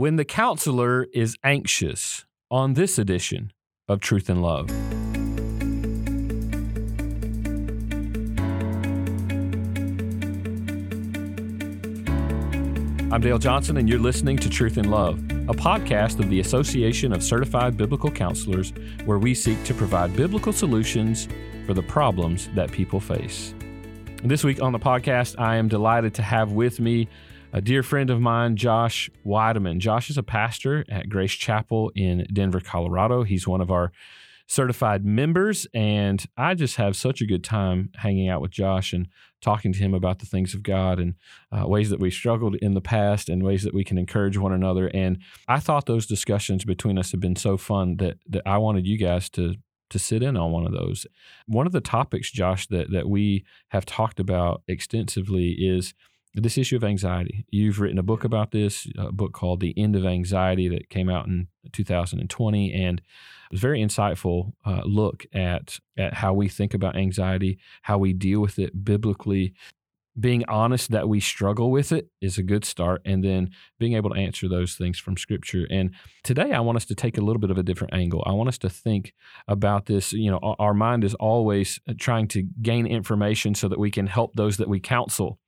when the counselor is anxious on this edition of Truth and Love. I'm Dale Johnson, and you're listening to Truth and Love, a podcast of the Association of Certified Biblical Counselors, where we seek to provide biblical solutions for the problems that people face. This week on the podcast, I am delighted to have with me a dear friend of mine, Josh Weideman. Josh is a pastor at Grace Chapel in Denver, Colorado. He's one of our certified members, and I just have such a good time hanging out with Josh and talking to him about the things of God and uh, ways that we struggled in the past and ways that we can encourage one another. And I thought those discussions between us have been so fun that that I wanted you guys to to sit in on one of those. One of the topics, Josh, that that we have talked about extensively is this issue of anxiety. You've written a book about this, a book called The End of Anxiety that came out in 2020, and it was a very insightful uh, look at at how we think about anxiety, how we deal with it biblically. Being honest that we struggle with it is a good start, and then being able to answer those things from Scripture. And today, I want us to take a little bit of a different angle. I want us to think about this. You know, our mind is always trying to gain information so that we can help those that we counsel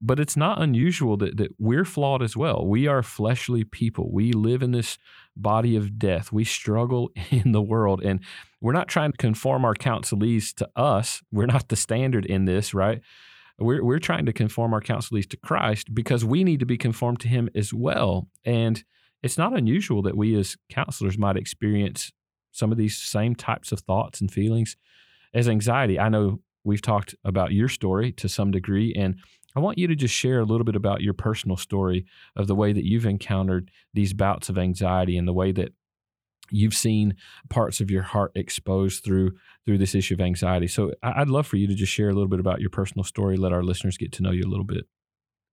but it's not unusual that, that we're flawed as well. We are fleshly people. We live in this body of death. We struggle in the world. And we're not trying to conform our counselees to us. We're not the standard in this, right? We're, we're trying to conform our counselees to Christ because we need to be conformed to Him as well. And it's not unusual that we as counselors might experience some of these same types of thoughts and feelings as anxiety. I know we've talked about your story to some degree, and I want you to just share a little bit about your personal story of the way that you've encountered these bouts of anxiety and the way that you've seen parts of your heart exposed through through this issue of anxiety. So I'd love for you to just share a little bit about your personal story, let our listeners get to know you a little bit.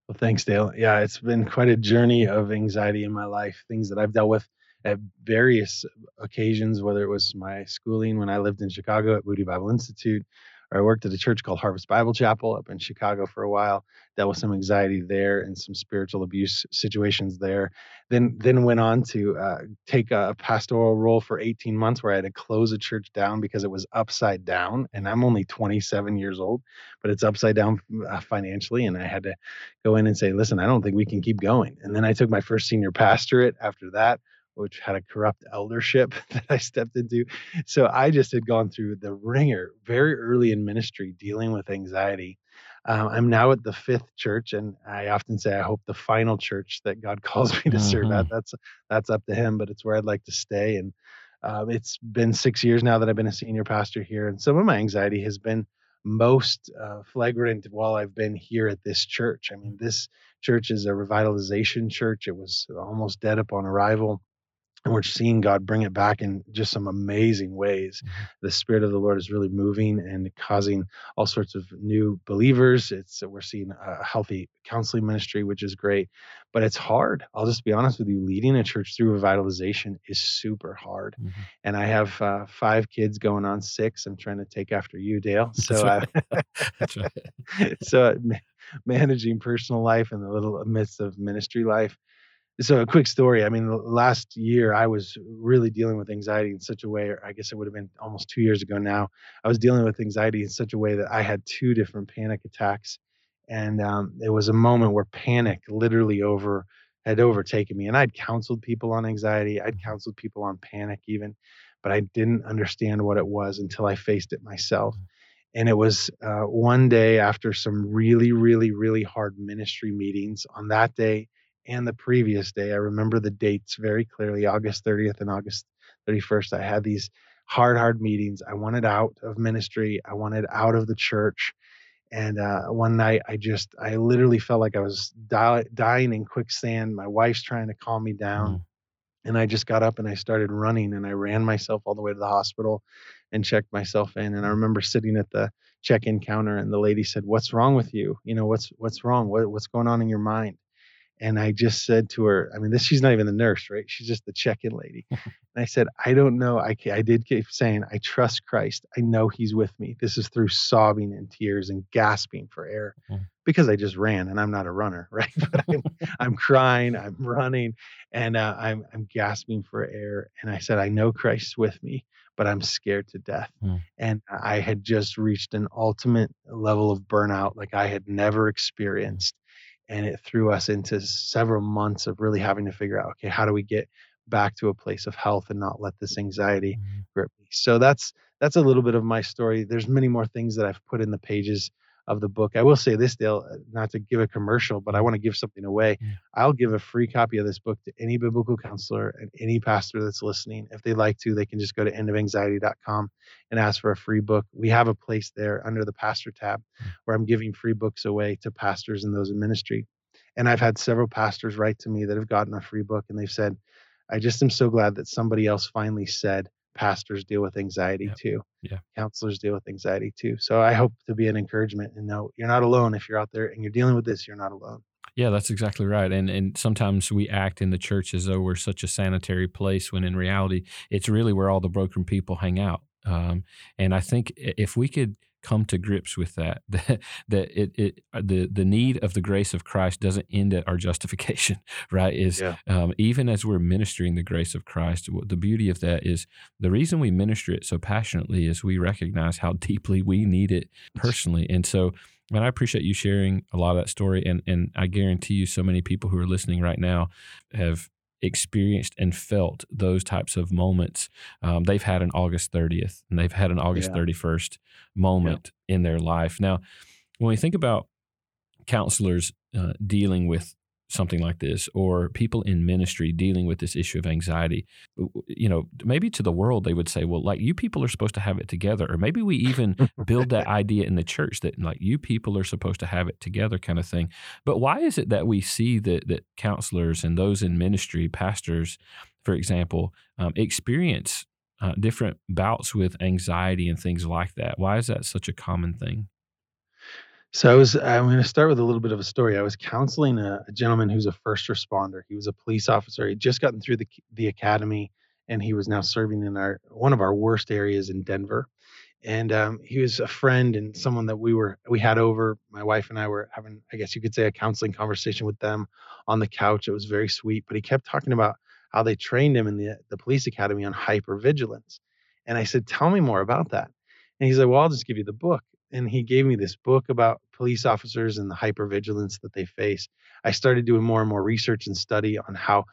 Well, thanks, Dale. Yeah, it's been quite a journey of anxiety in my life, things that I've dealt with at various occasions, whether it was my schooling when I lived in Chicago at Moody Bible Institute, I worked at a church called Harvest Bible Chapel up in Chicago for a while. Dealt with some anxiety there and some spiritual abuse situations there. Then then went on to uh, take a pastoral role for 18 months where I had to close a church down because it was upside down. And I'm only 27 years old, but it's upside down uh, financially. And I had to go in and say, listen, I don't think we can keep going. And then I took my first senior pastorate after that which had a corrupt eldership that I stepped into. So I just had gone through the wringer very early in ministry dealing with anxiety. Um, I'm now at the fifth church, and I often say I hope the final church that God calls me to mm-hmm. serve at. Mm-hmm. That's that's up to Him, but it's where I'd like to stay. And uh, it's been six years now that I've been a senior pastor here, and some of my anxiety has been most uh, flagrant while I've been here at this church. I mean, this church is a revitalization church. It was almost dead upon arrival and we're seeing God bring it back in just some amazing ways. Mm-hmm. The Spirit of the Lord is really moving and causing all sorts of new believers. It's we're seeing a healthy counseling ministry, which is great, but it's hard. I'll just be honest with you. Leading a church through revitalization is super hard, mm-hmm. and I have uh, five kids going on six. I'm trying to take after you, Dale. So, right. right. so managing personal life in the little midst of ministry life so a quick story i mean last year i was really dealing with anxiety in such a way or i guess it would have been almost two years ago now i was dealing with anxiety in such a way that i had two different panic attacks and um, it was a moment where panic literally over had overtaken me and i'd counseled people on anxiety i'd counseled people on panic even but i didn't understand what it was until i faced it myself mm. and it was uh, one day after some really really really hard ministry meetings on that day and the previous day. I remember the dates very clearly August 30th and August 31st. I had these hard, hard meetings. I wanted out of ministry, I wanted out of the church. And uh, one night, I just, I literally felt like I was die, dying in quicksand. My wife's trying to calm me down. Mm. And I just got up and I started running and I ran myself all the way to the hospital and checked myself in. And I remember sitting at the check-in counter and the lady said, "What's wrong with you? You know, what's what's wrong? What, what's going on in your mind?" And I just said to her, I mean, this she's not even the nurse, right? She's just the check-in lady. and I said, I don't know. I I did keep saying, I trust Christ. I know He's with me. This is through sobbing and tears and gasping for air, mm-hmm. because I just ran and I'm not a runner, right? but I'm, I'm crying, I'm running, and uh, I'm I'm gasping for air. And I said, I know Christ's with me, but I'm scared to death. Mm. And I had just reached an ultimate level of burnout like I had never experienced and it threw us into several months of really having to figure out okay how do we get back to a place of health and not let this anxiety mm-hmm. grip me so that's that's a little bit of my story there's many more things that i've put in the pages of the book. I will say this, Dale, uh, not to give a commercial, but I want to give something away. Yeah. I'll give a free copy of this book to any biblical counselor and any pastor that's listening. If they'd like to, they can just go to endofanxiety.com and ask for a free book. We have a place there under the pastor tab hmm. where I'm giving free books away to pastors and those in ministry. And I've had several pastors write to me that have gotten a free book and they've said, I just am so glad that somebody else finally said, pastors deal with anxiety yep. too. Yeah. Counselors deal with anxiety too. So I hope to be an encouragement and know you're not alone. If you're out there and you're dealing with this, you're not alone. Yeah, that's exactly right. And and sometimes we act in the church as though we're such a sanitary place when in reality it's really where all the broken people hang out. Um, and I think if we could come to grips with that that that it, it uh, the the need of the grace of Christ doesn't end at our justification right is yeah. um, even as we're ministering the grace of Christ the beauty of that is the reason we minister it so passionately is we recognize how deeply we need it personally and so and I appreciate you sharing a lot of that story and and I guarantee you so many people who are listening right now have experienced and felt those types of moments. Um, they've had an August 30th and they've had an August yeah. 31st moment yeah. in their life. Now, when we think about counselors uh, dealing with something like this or people in ministry dealing with this issue of anxiety you know maybe to the world they would say well like you people are supposed to have it together or maybe we even build that idea in the church that like you people are supposed to have it together kind of thing. But why is it that we see that that counselors and those in ministry pastors for example um, experience uh, different bouts with anxiety and things like that? Why is that such a common thing so I was I'm going to start with a little bit of a story. I was counseling a, a gentleman who's a first responder. He was a police officer. He'd just gotten through the the academy, and he was now serving in our one of our worst areas in Denver. And um, he was a friend and someone that we were we had over. My wife and I were having, I guess you could say, a counseling conversation with them on the couch. It was very sweet. But he kept talking about how they trained him in the the police academy on hypervigilance. And I said, "Tell me more about that." And he's like, "Well, I'll just give you the book." And he gave me this book about police officers and the hypervigilance that they face. I started doing more and more research and study on how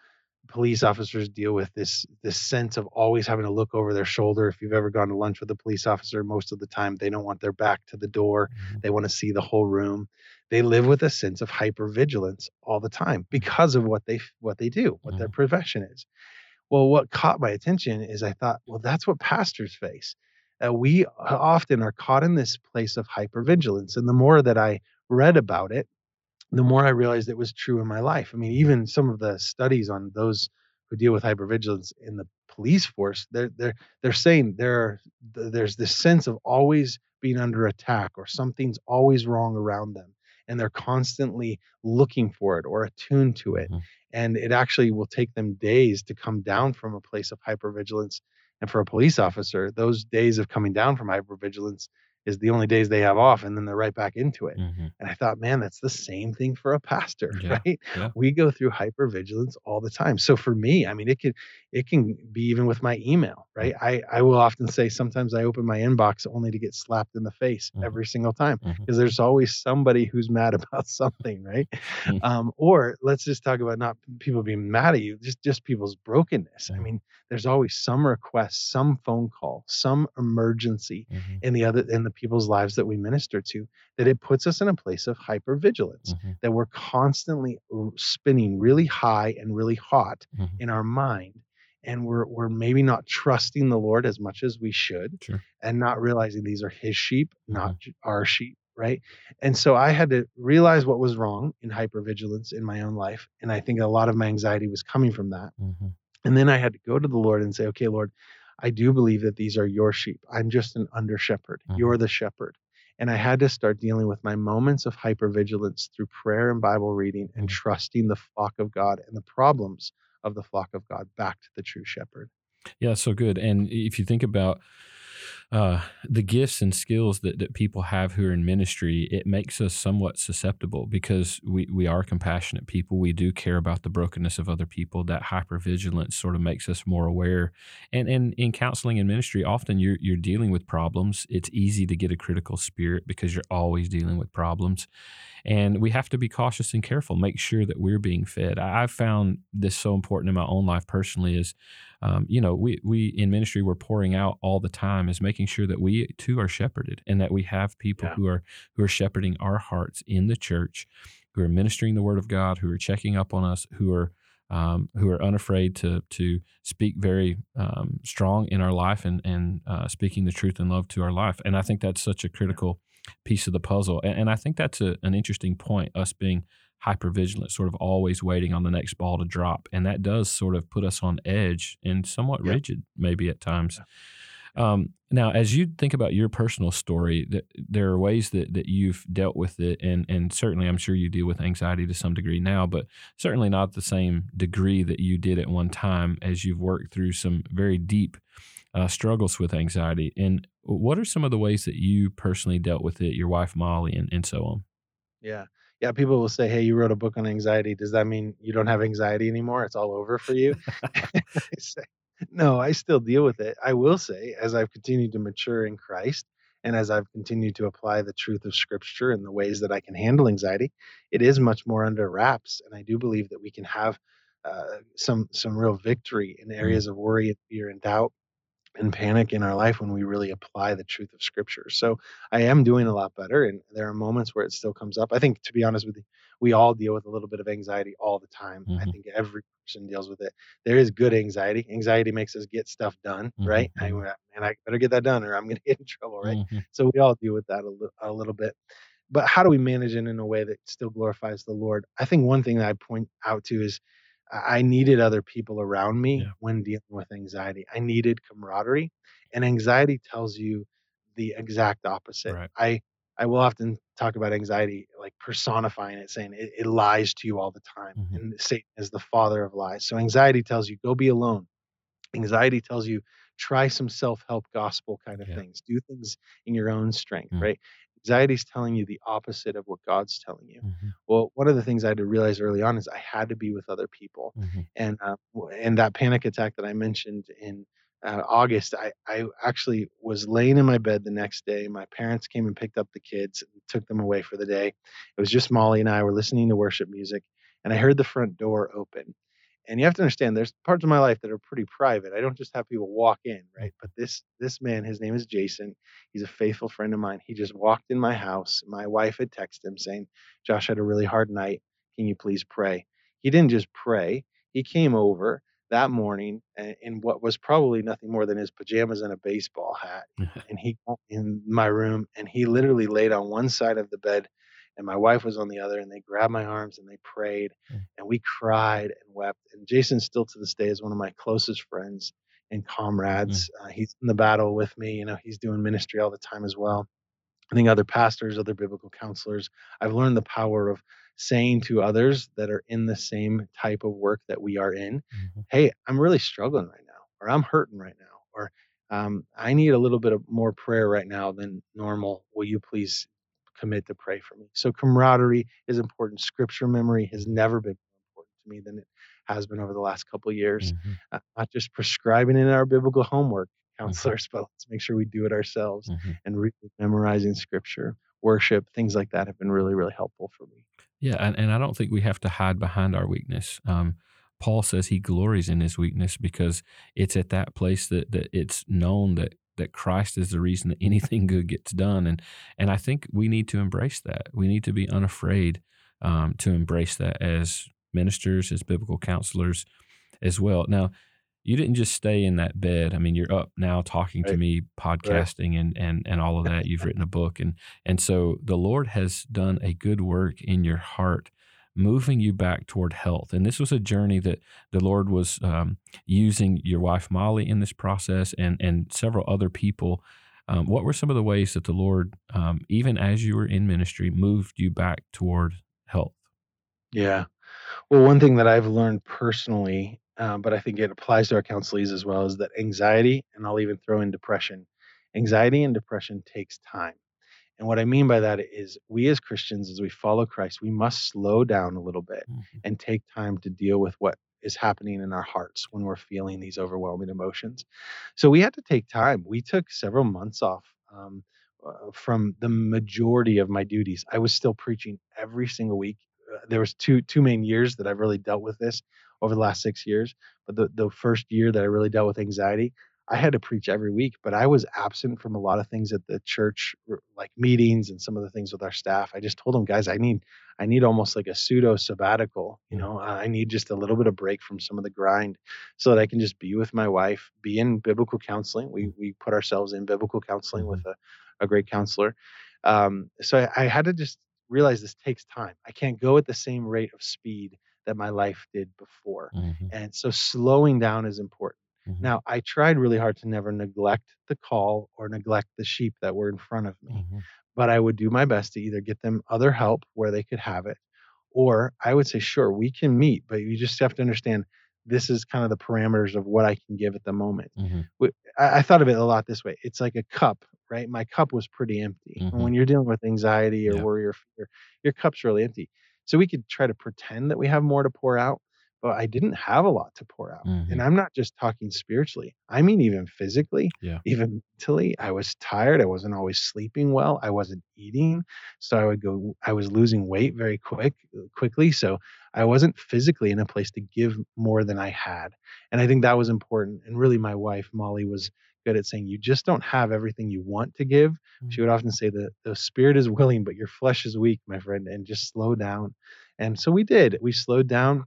police officers deal with this this sense of always having to look over their shoulder. If you've ever gone to lunch with a police officer, most of the time they don't want their back to the door. Mm-hmm. They want to see the whole room. They live with a sense of hypervigilance all the time mm-hmm. because of what they what they do, what mm-hmm. their profession is. Well, what caught my attention is I thought, well, that's what pastors face uh, we often are caught in this place of hypervigilance. And the more that I read about it, the more I realized it was true in my life. I mean, even some of the studies on those who deal with hypervigilance in the police force, they're they're they're saying there there's this sense of always being under attack or something's always wrong around them, and they're constantly looking for it or attuned to it. Mm-hmm. And it actually will take them days to come down from a place of hypervigilance and for a police officer, those days of coming down from hypervigilance is the only days they have off and then they're right back into it. Mm-hmm. And I thought, man, that's the same thing for a pastor, yeah, right? Yeah. We go through hypervigilance all the time. So for me, I mean, it could it can be even with my email, right? Mm-hmm. I I will often say sometimes I open my inbox only to get slapped in the face mm-hmm. every single time because mm-hmm. there's always somebody who's mad about something, right? Mm-hmm. um, or let's just talk about not people being mad at you, just just people's brokenness. I mm-hmm. mean, there's always some request, some phone call, some emergency in the other in the people's lives that we minister to that it puts us in a place of hypervigilance mm-hmm. that we're constantly spinning really high and really hot mm-hmm. in our mind and we're we're maybe not trusting the Lord as much as we should sure. and not realizing these are his sheep not mm-hmm. our sheep right and so i had to realize what was wrong in hypervigilance in my own life and i think a lot of my anxiety was coming from that mm-hmm. and then i had to go to the lord and say okay lord I do believe that these are your sheep. I'm just an under shepherd. Mm-hmm. You're the shepherd. And I had to start dealing with my moments of hypervigilance through prayer and Bible reading and Mm. trusting the flock of God and the problems of the flock of God back to the true shepherd. Yeah, so good. And if you think about uh, the gifts and skills that, that people have who are in ministry, it makes us somewhat susceptible because we, we are compassionate people. We do care about the brokenness of other people. That hypervigilance sort of makes us more aware. And, and in counseling and ministry, often you're, you're dealing with problems. It's easy to get a critical spirit because you're always dealing with problems. And we have to be cautious and careful, make sure that we're being fed. I've found this so important in my own life personally is um, you know, we we in ministry we're pouring out all the time is making sure that we too are shepherded and that we have people Yeah. who are who are shepherding our hearts in the church, who are ministering the word of God, who are checking up on us, who are um, who are unafraid to to speak very um, strong in our life and and uh, speaking the truth and love to our life. And I think that's such a critical piece of the puzzle. And, and I think that's a, an interesting point. Us being hyper vigilant, sort of always waiting on the next ball to drop. And that does sort of put us on edge and somewhat rigid, maybe at times. Um, now, as you think about your personal story, th- there are ways that, that you've dealt with it, and and certainly I'm sure you deal with anxiety to some degree now, but certainly not the same degree that you did at one time as you've worked through some very deep uh, struggles with anxiety. And what are some of the ways that you personally dealt with it, your wife Molly, and, and so on? Yeah. Yeah. People will say, Hey, you wrote a book on anxiety. Does that mean you don't have anxiety anymore? It's all over for you? I say, no, I still deal with it. I will say, as I've continued to mature in Christ and as I've continued to apply the truth of Scripture in the ways that I can handle anxiety, it is much more under wraps. And I do believe that we can have uh, some some real victory in areas of worry and fear and doubt and panic in our life when we really apply the truth of scripture. So I am doing a lot better and there are moments where it still comes up. I think to be honest with you, we all deal with a little bit of anxiety all the time. I Mhm. think every person deals with it. There is good anxiety. Anxiety makes us get stuff done, Mhm, right? I, mhm. and I better get that done or I'm going to get in trouble, right? Mhm. So we all deal with that a, li- a little bit. But how do we manage it in a way that still glorifies the Lord? I think one thing that I point out to is I needed other people around me Yeah. when dealing with anxiety. I needed camaraderie, and anxiety tells you the exact opposite. Right. I I will often talk about anxiety like personifying it, saying it, it lies to you all the time, Mhm. and Satan is the father of lies. So anxiety tells you go be alone. Anxiety tells you try some self-help gospel kind of Yeah. things. Do things in your own strength, Mm. right? Anxiety is telling you the opposite of what God's telling you. Mhm. Well, one of the things I had to realize early on is I had to be with other people, Mhm. and uh, and that panic attack that I mentioned in uh, August, I I actually was laying in my bed the next day. My parents came and picked up the kids and took them away for the day. It was just Molly and I were listening to worship music, and I heard the front door open. And you have to understand, there's parts of my life that are pretty private. I don't just have people walk in, right? But this this man, his name is Jason. He's a faithful friend of mine. He just walked in my house. My wife had texted him saying, "Josh had a really hard night. Can you please pray?" He didn't just pray. He came over that morning in what was probably nothing more than his pajamas and a baseball hat, and he got in my room and he literally laid on one side of the bed and my wife was on the other and they grabbed my arms and they prayed Mm. and we cried and wept and jason still to this day is one of my closest friends and comrades uh, he's in the battle with me you know he's doing ministry all the time as well i think other pastors other biblical counselors i've learned the power of saying to others that are in the same type of work that we are in Mhm. hey i'm really struggling right now or i'm hurting right now or um, i need a little bit of more prayer right now than normal will you please commit to pray for me so camaraderie is important scripture memory has never been more important to me than it has been over the last couple of years Mhm. uh, not just prescribing in our biblical homework counselors but let's make sure we do it ourselves Mhm. and really memorizing scripture worship things like that have been really really helpful for me Yeah, and, and I don't think we have to hide behind our weakness. Um, Paul says he glories in his weakness because it's at that place that, that it's known that that Christ is the reason that anything good gets done, and and I think we need to embrace that. We need to be unafraid um, to embrace that as ministers, as biblical counselors, as well. Now, you didn't just stay in that bed. I mean, you're up now talking to me, podcasting, and and and all of that. You've written a book, and and so the Lord has done a good work in your heart, moving you back toward health. And this was a journey that the Lord was um, using your wife Molly in this process, and and several other people. Um, what were some of the ways that the Lord, um, even as you were in ministry, moved you back toward health? Yeah. Well, one thing that I've learned personally, um, but I think it applies to our counselees as well, is that anxiety, and I'll even throw in depression, anxiety and depression takes time. And what I mean by that is we as Christians, as we follow Christ, we must slow down a little bit Mhm. and take time to deal with what is happening in our hearts when we're feeling these overwhelming emotions. So we had to take time. We took several months off um, uh, from the majority of my duties. I was still preaching every single week. Uh, there was two two main years that I've really dealt with this over the last six years. But the the first year that I really dealt with anxiety, I had to preach every week, but I was absent from a lot of things at the church, like meetings and some of the things with our staff. I just told them, guys, I need, I need almost like a pseudo sabbatical. You Mm. know, I need just a little bit of break from some of the grind, so that I can just be with my wife, be in biblical counseling. We we put ourselves in biblical counseling with a, a great counselor. Um, so I, I had to just realize this takes time. I can't go at the same rate of speed that my life did before, Mhm. and so slowing down is important. Mhm. Now, I tried really hard to never neglect the call or neglect the sheep that were in front of me, Mhm. but I would do my best to either get them other help where they could have it, or I would say, sure, we can meet, but you just have to understand this is kind of the parameters of what I can give at the moment. Mhm. I, I thought of it a lot this way. It's like a cup, right? My cup was pretty empty. And Mhm. when you're dealing with anxiety or Yeah. worry or fear, your cup's really empty. So we could try to pretend that we have more to pour out, but I didn't have a lot to pour out. Mhm. And I'm not just talking spiritually. I mean even physically, Yeah. even mentally. I was tired. I wasn't always sleeping well. I wasn't eating. So I would go I was losing weight very quick quickly. So I wasn't physically in a place to give more than I had. And I think that was important. And really my wife, Molly, was good at saying you just don't have everything you want to give. She would often say that the spirit is willing, but your flesh is weak, my friend, and just slow down. And so we did. We slowed down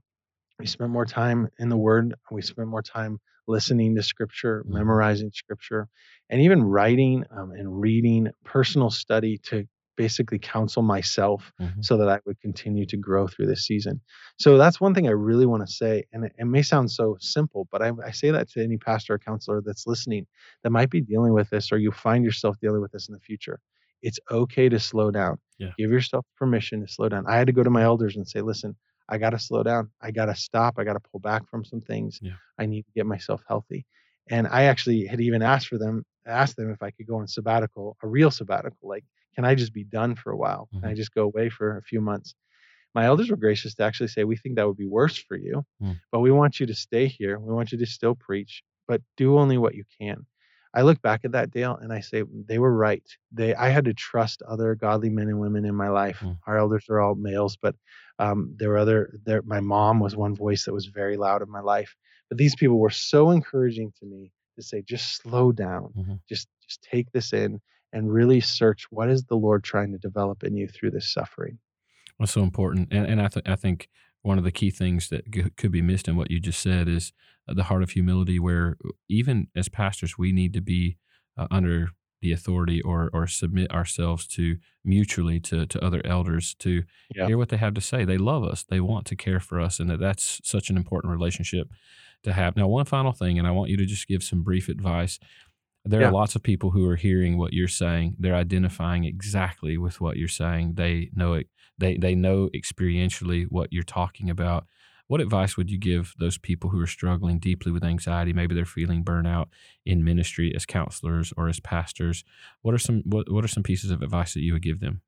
we spent more time in the word we spent more time listening to scripture Mhm. memorizing scripture and even writing um, and reading personal study to basically counsel myself Mhm. so that i would continue to grow through this season so that's one thing i really want to say and it, it may sound so simple but I, I say that to any pastor or counselor that's listening that might be dealing with this or you find yourself dealing with this in the future it's okay to slow down Yeah. give yourself permission to slow down i had to go to my elders and say listen I got to slow down. I got to stop. I got to pull back from some things. Yeah. I need to get myself healthy. And I actually had even asked for them, asked them if I could go on sabbatical, a real sabbatical. Like, can I just be done for a while? Can I Mhm. just go away for a few months? My elders were gracious to actually say, we think that would be worse for you, Mm. but we want you to stay here. We want you to still preach, but do only what you can. I look back at that, Dale, and I say they were right. They, I had to trust other godly men and women in my life. Mm. Our elders are all males, but um, there were other. There, my mom was one voice that was very loud in my life. But these people were so encouraging to me to say, just slow down, Mhm. just just take this in, and really search what is the Lord trying to develop in you through this suffering. That's so important, and and I th- I think one of the key things that g- could be missed in what you just said is uh, the heart of humility, where even as pastors we need to be uh, under the authority or or submit ourselves to mutually to to other elders to Yeah. hear what they have to say. They love us, they want to care for us, and that that's such an important relationship to have. Now, one final thing, and I want you to just give some brief advice. There Yeah. are lots of people who are hearing what you're saying. They're identifying exactly with what you're saying. They know it. They they know experientially what you're talking about. What advice would you give those people who are struggling deeply with anxiety? Maybe they're feeling burnout in ministry as counselors or as pastors. What are some what, what are some pieces of advice that you would give them?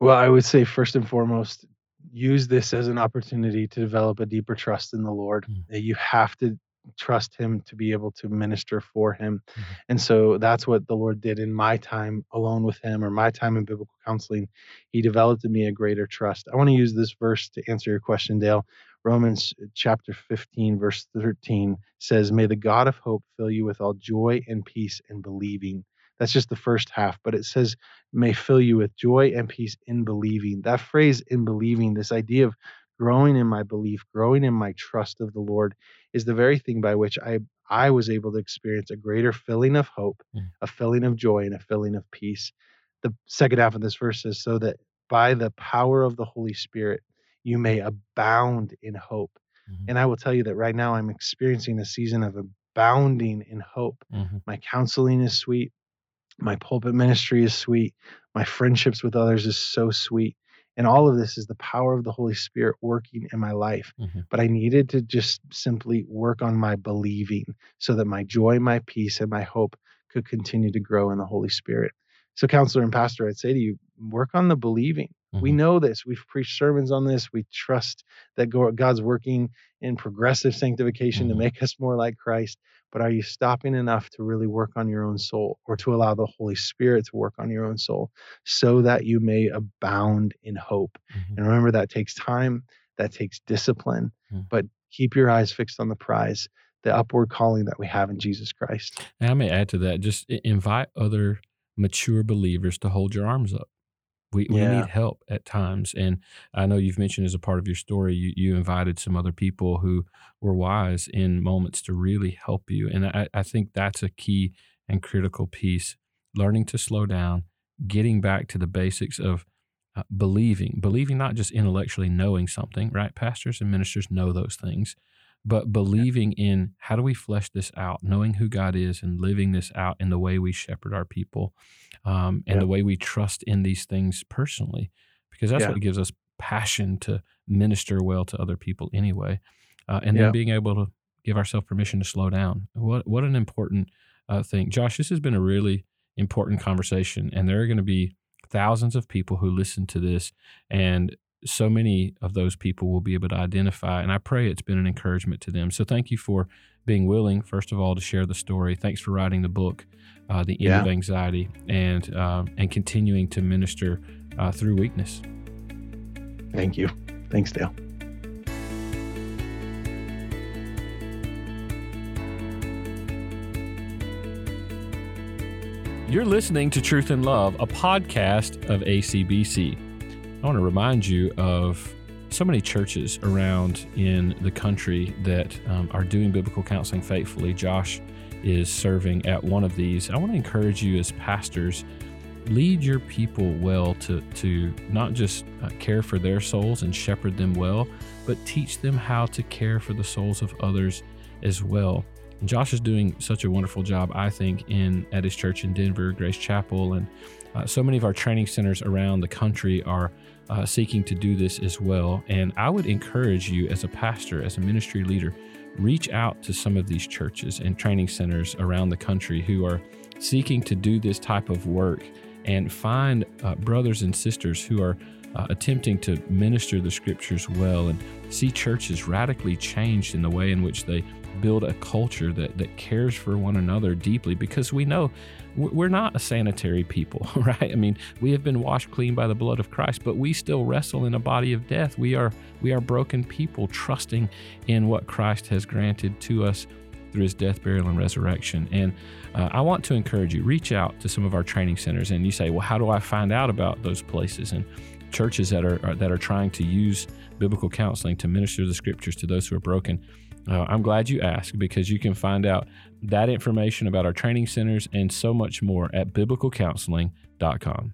Well, I would say first and foremost, use this as an opportunity to develop a deeper trust in the Lord. Mm. That you have to trust Him to be able to minister for Him. Mhm. And so that's what the Lord did in my time alone with Him or my time in biblical counseling. He developed in me a greater trust. I want to use this verse to answer your question, Dale. Romans chapter 15, verse 13 says, May the God of hope fill you with all joy and peace in believing. That's just the first half, but it says, may fill you with joy and peace in believing. That phrase, in believing, this idea of growing in my belief, growing in my trust of the Lord, is the very thing by which I, I was able to experience a greater filling of hope, Mm. a filling of joy, and a filling of peace. The second half of this verse says, so that by the power of the Holy Spirit, you may abound in hope. Mhm. And I will tell you that right now I'm experiencing a season of abounding in hope. Mhm. My counseling is sweet. My pulpit ministry is sweet. My friendships with others is so sweet. And all of this is the power of the Holy Spirit working in my life. Mm-hmm. But I needed to just simply work on my believing so that my joy, my peace, and my hope could continue to grow in the Holy Spirit. So, counselor and pastor, I'd say to you, work on the believing. Mm-hmm. We know this. We've preached sermons on this. We trust that God's working in progressive sanctification mm-hmm. to make us more like Christ. But are you stopping enough to really work on your own soul or to allow the Holy Spirit to work on your own soul so that you may abound in hope? Mm-hmm. And remember, that takes time, that takes discipline, mm-hmm. but keep your eyes fixed on the prize, the upward calling that we have in Jesus Christ. And I may add to that just invite other mature believers to hold your arms up. We, we need help at times. And I know you've mentioned as a part of your story, you, you invited some other people who were wise in moments to really help you. And I, I think that's a key and critical piece learning to slow down, getting back to the basics of uh, believing, believing not just intellectually knowing something, right? Pastors and ministers know those things, but believing in how do we flesh this out, knowing who God is and living this out in the way we shepherd our people um, and yeah. the way we trust in these things personally, because that's yeah. what gives us passion to minister well to other people anyway. Uh, and yeah. then being able to give ourselves permission to slow down. What, what an important uh, thing. Josh, this has been a really important conversation, and there are going to be thousands of people who listen to this and so many of those people will be able to identify. And I pray it's been an encouragement to them. So thank you for being willing, first of all, to share the story. Thanks for writing the book, uh, The End yeah. of Anxiety, and uh, and continuing to minister uh, through weakness. Thank you. Thanks, Dale. You're listening to Truth and Love, a podcast of ACBC. I want to remind you of so many churches around in the country that um, are doing biblical counseling faithfully. Josh is serving at one of these. I want to encourage you as pastors lead your people well to to not just uh, care for their souls and shepherd them well, but teach them how to care for the souls of others as well. And Josh is doing such a wonderful job, I think, in at his church in Denver, Grace Chapel, and uh, so many of our training centers around the country are uh, seeking to do this as well. And I would encourage you as a pastor, as a ministry leader, reach out to some of these churches and training centers around the country who are seeking to do this type of work and find uh, brothers and sisters who are uh, attempting to minister the scriptures well and see churches radically changed in the way in which they build a culture that, that cares for one another deeply because we know we're not a sanitary people, right? I mean, we have been washed clean by the blood of Christ, but we still wrestle in a body of death. We are we are broken people trusting in what Christ has granted to us through his death, burial, and resurrection. And uh, I want to encourage you, reach out to some of our training centers. And you say, well, how do I find out about those places? And churches that are, are that are trying to use biblical counseling to minister the scriptures to those who are broken. Uh, I'm glad you asked because you can find out that information about our training centers and so much more at biblicalcounseling.com.